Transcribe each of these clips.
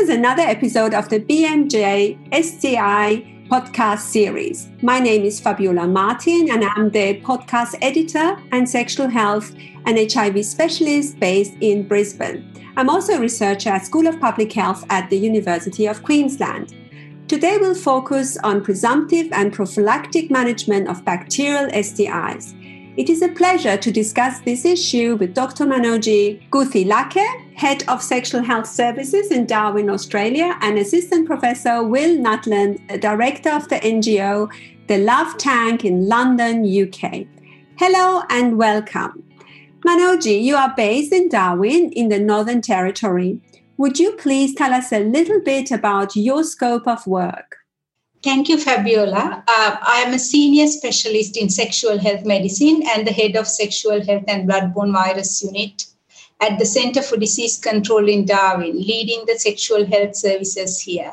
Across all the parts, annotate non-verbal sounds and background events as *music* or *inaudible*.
is another episode of the BMJ STI podcast series. My name is Fabiola Martin, and I'm the podcast editor and sexual health and HIV specialist based in Brisbane. I'm also a researcher at School of Public Health at the University of Queensland. Today, we'll focus on presumptive and prophylactic management of bacterial STIs. It is a pleasure to discuss this issue with Dr. Manoji Gunathilake, Head of Sexual Health Services in Darwin, Australia, and Assistant Professor Will Nutland, Director of the NGO The Love Tank in London, UK. Hello and welcome. Manoji, you are based in Darwin in the Northern Territory. Would you please tell us a little bit about your scope of work? Thank you, Fabiola. Uh, I am a senior specialist in sexual health medicine and the head of sexual health and bloodborne virus unit at the Center for Disease Control in Darwin, leading the sexual health services here.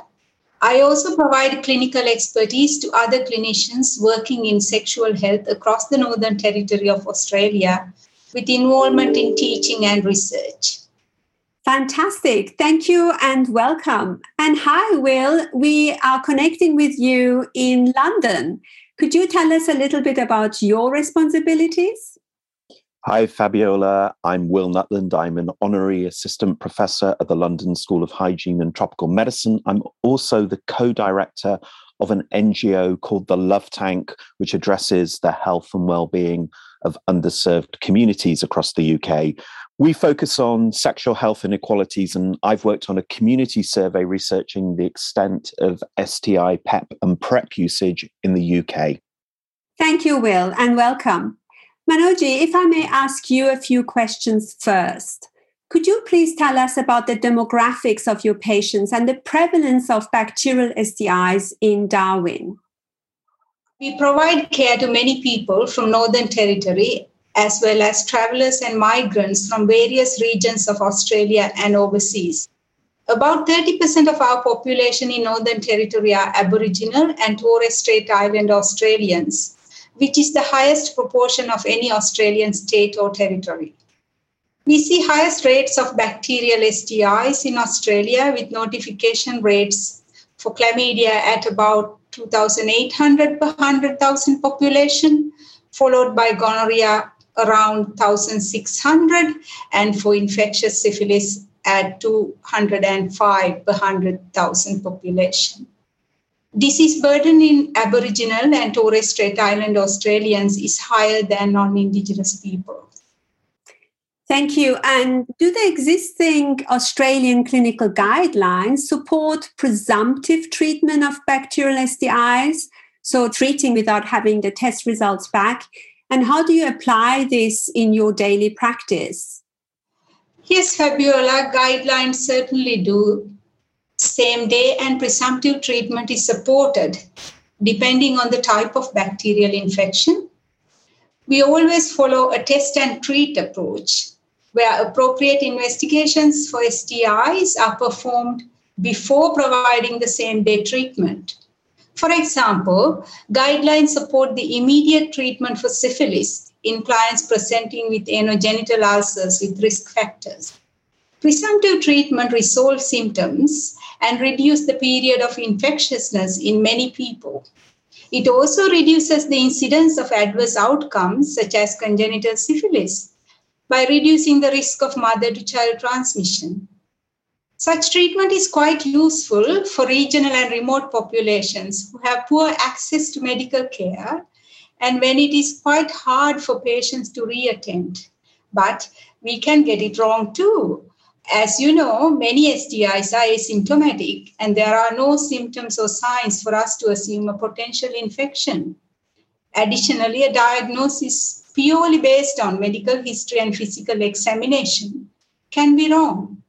I also provide clinical expertise to other clinicians working in sexual health across the Northern Territory of Australia with involvement in teaching and research. Fantastic. Thank you and welcome. And hi, Will. We are connecting with you in London. Could you tell us a little bit about your responsibilities? Hi, Fabiola. I'm Will Nutland. I'm an honorary assistant professor at the London School of Hygiene and Tropical Medicine. I'm also the co director of an NGO called the Love Tank, which addresses the health and well-being of underserved communities across the UK. We focus on sexual health inequalities, and I've worked on a community survey researching the extent of STI, PEP, and PrEP usage in the UK. Thank you, Will, and welcome. Manoji, if I may ask you a few questions first. Could you please tell us about the demographics of your patients and the prevalence of bacterial STIs in Darwin? We provide care to many people from Northern Territory as well as travelers and migrants from various regions of Australia and overseas. About 30% of our population in Northern Territory are Aboriginal and Torres Strait Island Australians, which is the highest proportion of any Australian state or territory. We see highest rates of bacterial STIs in Australia with notification rates for chlamydia at about 2,800 per 100,000 population, followed by gonorrhea around 1,600, and for infectious syphilis at 205 per 100,000 population. Disease burden in Aboriginal and Torres Strait Island Australians is higher than non Indigenous people. Thank you. And do the existing Australian clinical guidelines support presumptive treatment of bacterial STIs? So, treating without having the test results back and how do you apply this in your daily practice? Yes, Fabiola, guidelines certainly do. Same day and presumptive treatment is supported depending on the type of bacterial infection. We always follow a test and treat approach where appropriate investigations for STIs are performed before providing the same day treatment. For example, guidelines support the immediate treatment for syphilis in clients presenting with anogenital ulcers with risk factors. Presumptive treatment resolves symptoms and reduce the period of infectiousness in many people. It also reduces the incidence of adverse outcomes such as congenital syphilis by reducing the risk of mother to child transmission. Such treatment is quite useful for regional and remote populations who have poor access to medical care and when it is quite hard for patients to reattend. But we can get it wrong too. As you know, many STIs are asymptomatic and there are no symptoms or signs for us to assume a potential infection. Additionally, a diagnosis purely based on medical history and physical examination can be wrong.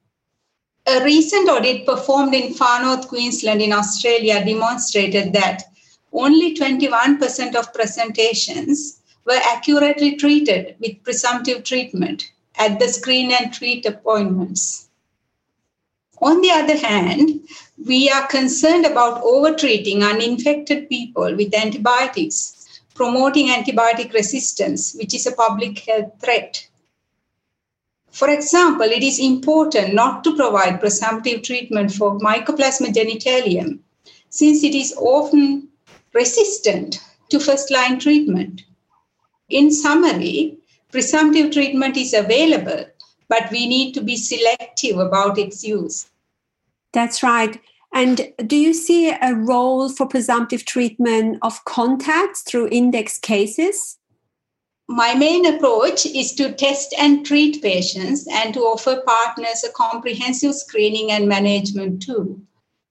A recent audit performed in Far North Queensland in Australia demonstrated that only 21% of presentations were accurately treated with presumptive treatment at the screen and treat appointments. On the other hand, we are concerned about overtreating uninfected people with antibiotics, promoting antibiotic resistance, which is a public health threat. For example, it is important not to provide presumptive treatment for Mycoplasma genitalium since it is often resistant to first line treatment. In summary, presumptive treatment is available, but we need to be selective about its use. That's right. And do you see a role for presumptive treatment of contacts through index cases? My main approach is to test and treat patients and to offer partners a comprehensive screening and management tool.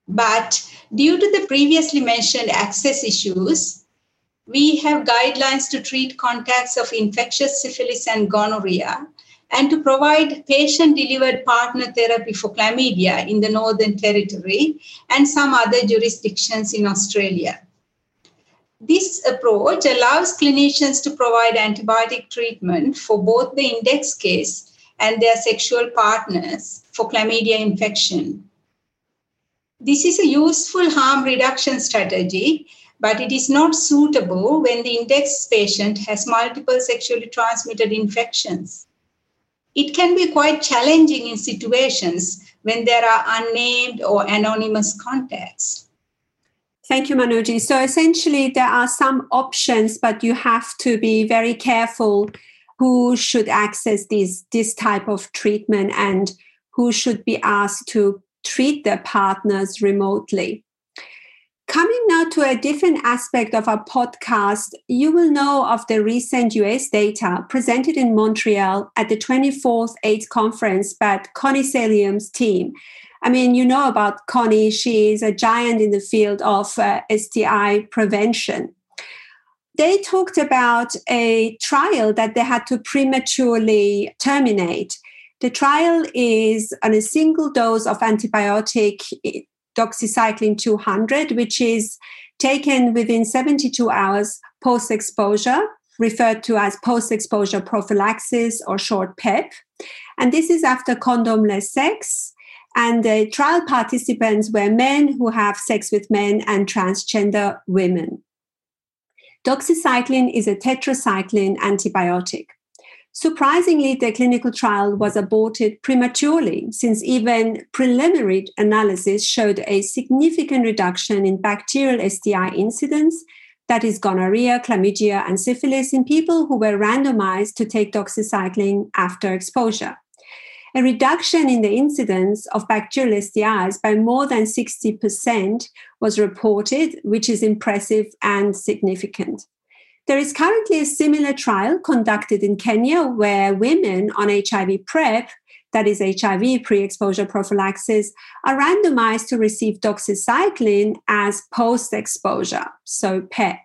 But due to the previously mentioned access issues, we have guidelines to treat contacts of infectious syphilis and gonorrhea and to provide patient delivered partner therapy for chlamydia in the Northern Territory and some other jurisdictions in Australia. This approach allows clinicians to provide antibiotic treatment for both the index case and their sexual partners for chlamydia infection. This is a useful harm reduction strategy, but it is not suitable when the index patient has multiple sexually transmitted infections. It can be quite challenging in situations when there are unnamed or anonymous contacts. Thank you, Manoji. So essentially, there are some options, but you have to be very careful who should access this, this type of treatment and who should be asked to treat their partners remotely. Coming now to a different aspect of our podcast, you will know of the recent US data presented in Montreal at the 24th AIDS conference by Connie Seligman's team I mean, you know about Connie, she is a giant in the field of uh, STI prevention. They talked about a trial that they had to prematurely terminate. The trial is on a single dose of antibiotic doxycycline 200, which is taken within 72 hours post exposure, referred to as post exposure prophylaxis or short PEP. And this is after condomless sex and the trial participants were men who have sex with men and transgender women. Doxycycline is a tetracycline antibiotic. Surprisingly, the clinical trial was aborted prematurely since even preliminary analysis showed a significant reduction in bacterial STI incidence, that is, gonorrhea, chlamydia, and syphilis, in people who were randomized to take doxycycline after exposure. A reduction in the incidence of bacterial STIs by more than 60% was reported, which is impressive and significant. There is currently a similar trial conducted in Kenya where women on HIV PrEP, that is HIV pre exposure prophylaxis, are randomized to receive doxycycline as post exposure, so PEP.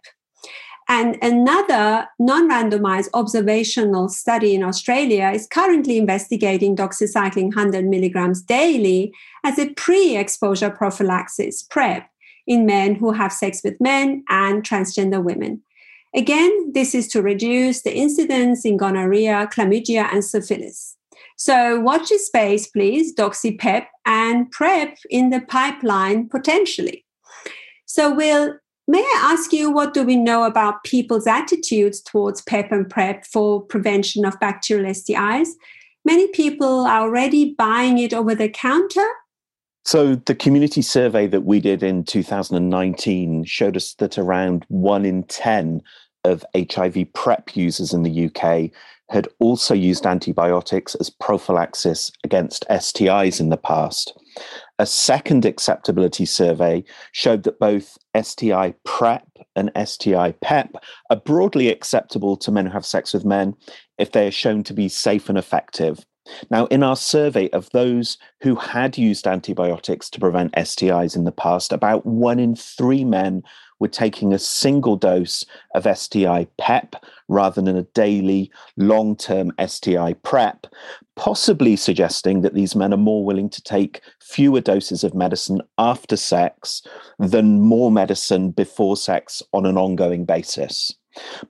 And another non randomized observational study in Australia is currently investigating doxycycline 100 milligrams daily as a pre exposure prophylaxis, PrEP, in men who have sex with men and transgender women. Again, this is to reduce the incidence in gonorrhea, chlamydia, and syphilis. So watch this space, please, DoxyPEP and PrEP in the pipeline potentially. So we'll May I ask you what do we know about people's attitudes towards PEP and PrEP for prevention of bacterial STIs? Many people are already buying it over the counter. So, the community survey that we did in 2019 showed us that around one in 10 of HIV PrEP users in the UK had also used antibiotics as prophylaxis against STIs in the past. A second acceptability survey showed that both STI PrEP and STI PEP are broadly acceptable to men who have sex with men if they are shown to be safe and effective. Now, in our survey of those who had used antibiotics to prevent STIs in the past, about one in three men were taking a single dose of STI PEP rather than a daily long term STI PrEP, possibly suggesting that these men are more willing to take fewer doses of medicine after sex than more medicine before sex on an ongoing basis.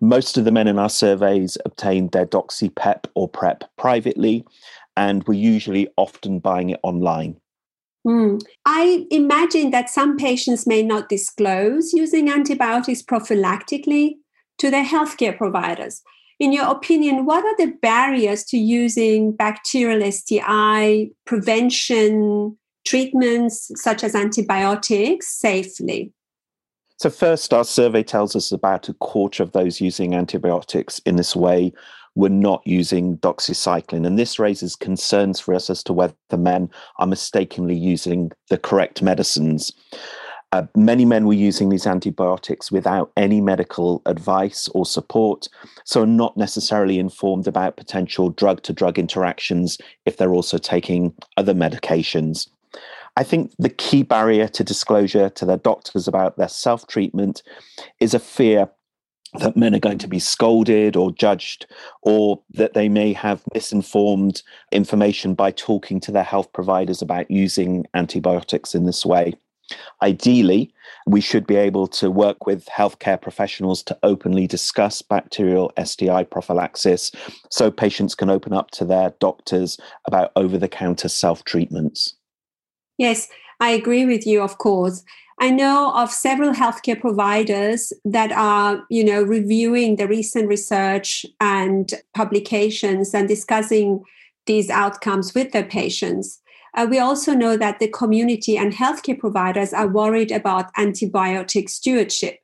Most of the men in our surveys obtained their Doxy PEP or PrEP privately and were usually often buying it online. Mm. I imagine that some patients may not disclose using antibiotics prophylactically to their healthcare providers. in your opinion, what are the barriers to using bacterial STI prevention treatments such as antibiotics safely? So, first, our survey tells us about a quarter of those using antibiotics in this way were not using doxycycline. And this raises concerns for us as to whether men are mistakenly using the correct medicines. Uh, many men were using these antibiotics without any medical advice or support, so are not necessarily informed about potential drug to drug interactions if they're also taking other medications. I think the key barrier to disclosure to their doctors about their self treatment is a fear that men are going to be scolded or judged, or that they may have misinformed information by talking to their health providers about using antibiotics in this way. Ideally, we should be able to work with healthcare professionals to openly discuss bacterial STI prophylaxis so patients can open up to their doctors about over the counter self treatments. Yes, I agree with you, of course. I know of several healthcare providers that are, you know, reviewing the recent research and publications and discussing these outcomes with their patients. Uh, we also know that the community and healthcare providers are worried about antibiotic stewardship.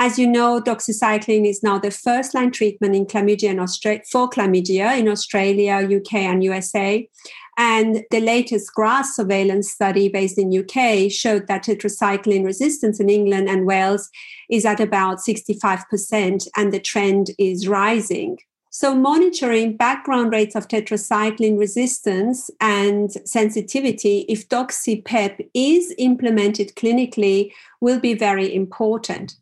As you know, doxycycline is now the first line treatment in chlamydia in Australia, for chlamydia in Australia, UK, and USA. And the latest GRASP surveillance study based in UK showed that tetracycline resistance in England and Wales is at about 65%, and the trend is rising. So, monitoring background rates of tetracycline resistance and sensitivity, if doxypep is implemented clinically, will be very important.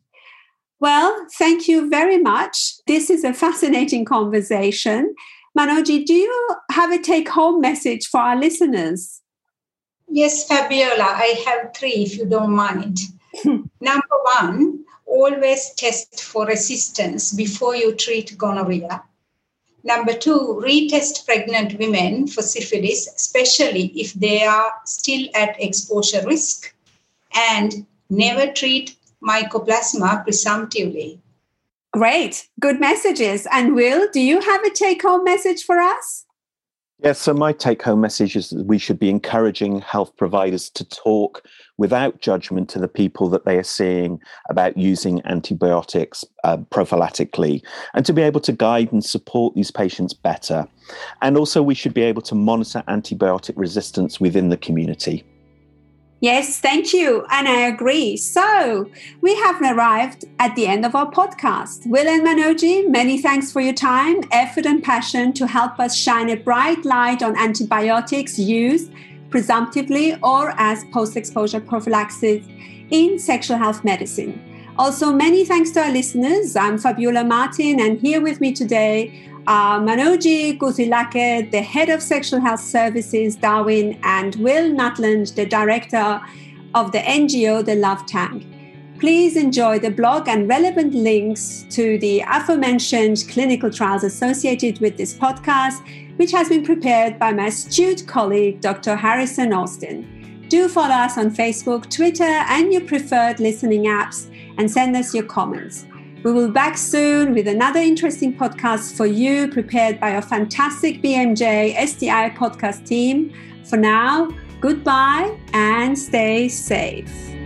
Well, thank you very much. This is a *laughs* fascinating conversation. Manoji, do you have a take home message for our listeners? Yes, Fabiola, I have three if you don't mind. *laughs* Number one, always test for resistance before you treat gonorrhea. Number two, retest pregnant women for syphilis, especially if they are still at exposure risk. And never treat mycoplasma presumptively. Great, good messages. And Will, do you have a take home message for us? Yes, so my take home message is that we should be encouraging health providers to talk without judgment to the people that they are seeing about using antibiotics uh, prophylactically and to be able to guide and support these patients better. And also, we should be able to monitor antibiotic resistance within the community. Yes, thank you. And I agree. So we have arrived at the end of our podcast. Will and Manoji, many thanks for your time, effort, and passion to help us shine a bright light on antibiotics used presumptively or as post exposure prophylaxis in sexual health medicine. Also, many thanks to our listeners. I'm Fabiola Martin, and here with me today uh, Manoji Gunathilake, the head of sexual health services, Darwin, and Will Nutland, the director of the NGO, The Love Tank. Please enjoy the blog and relevant links to the aforementioned clinical trials associated with this podcast, which has been prepared by my astute colleague, Dr. Harrison Austin. Do follow us on Facebook, Twitter, and your preferred listening apps, and send us your comments. We will be back soon with another interesting podcast for you, prepared by our fantastic BMJ STI podcast team. For now, goodbye and stay safe.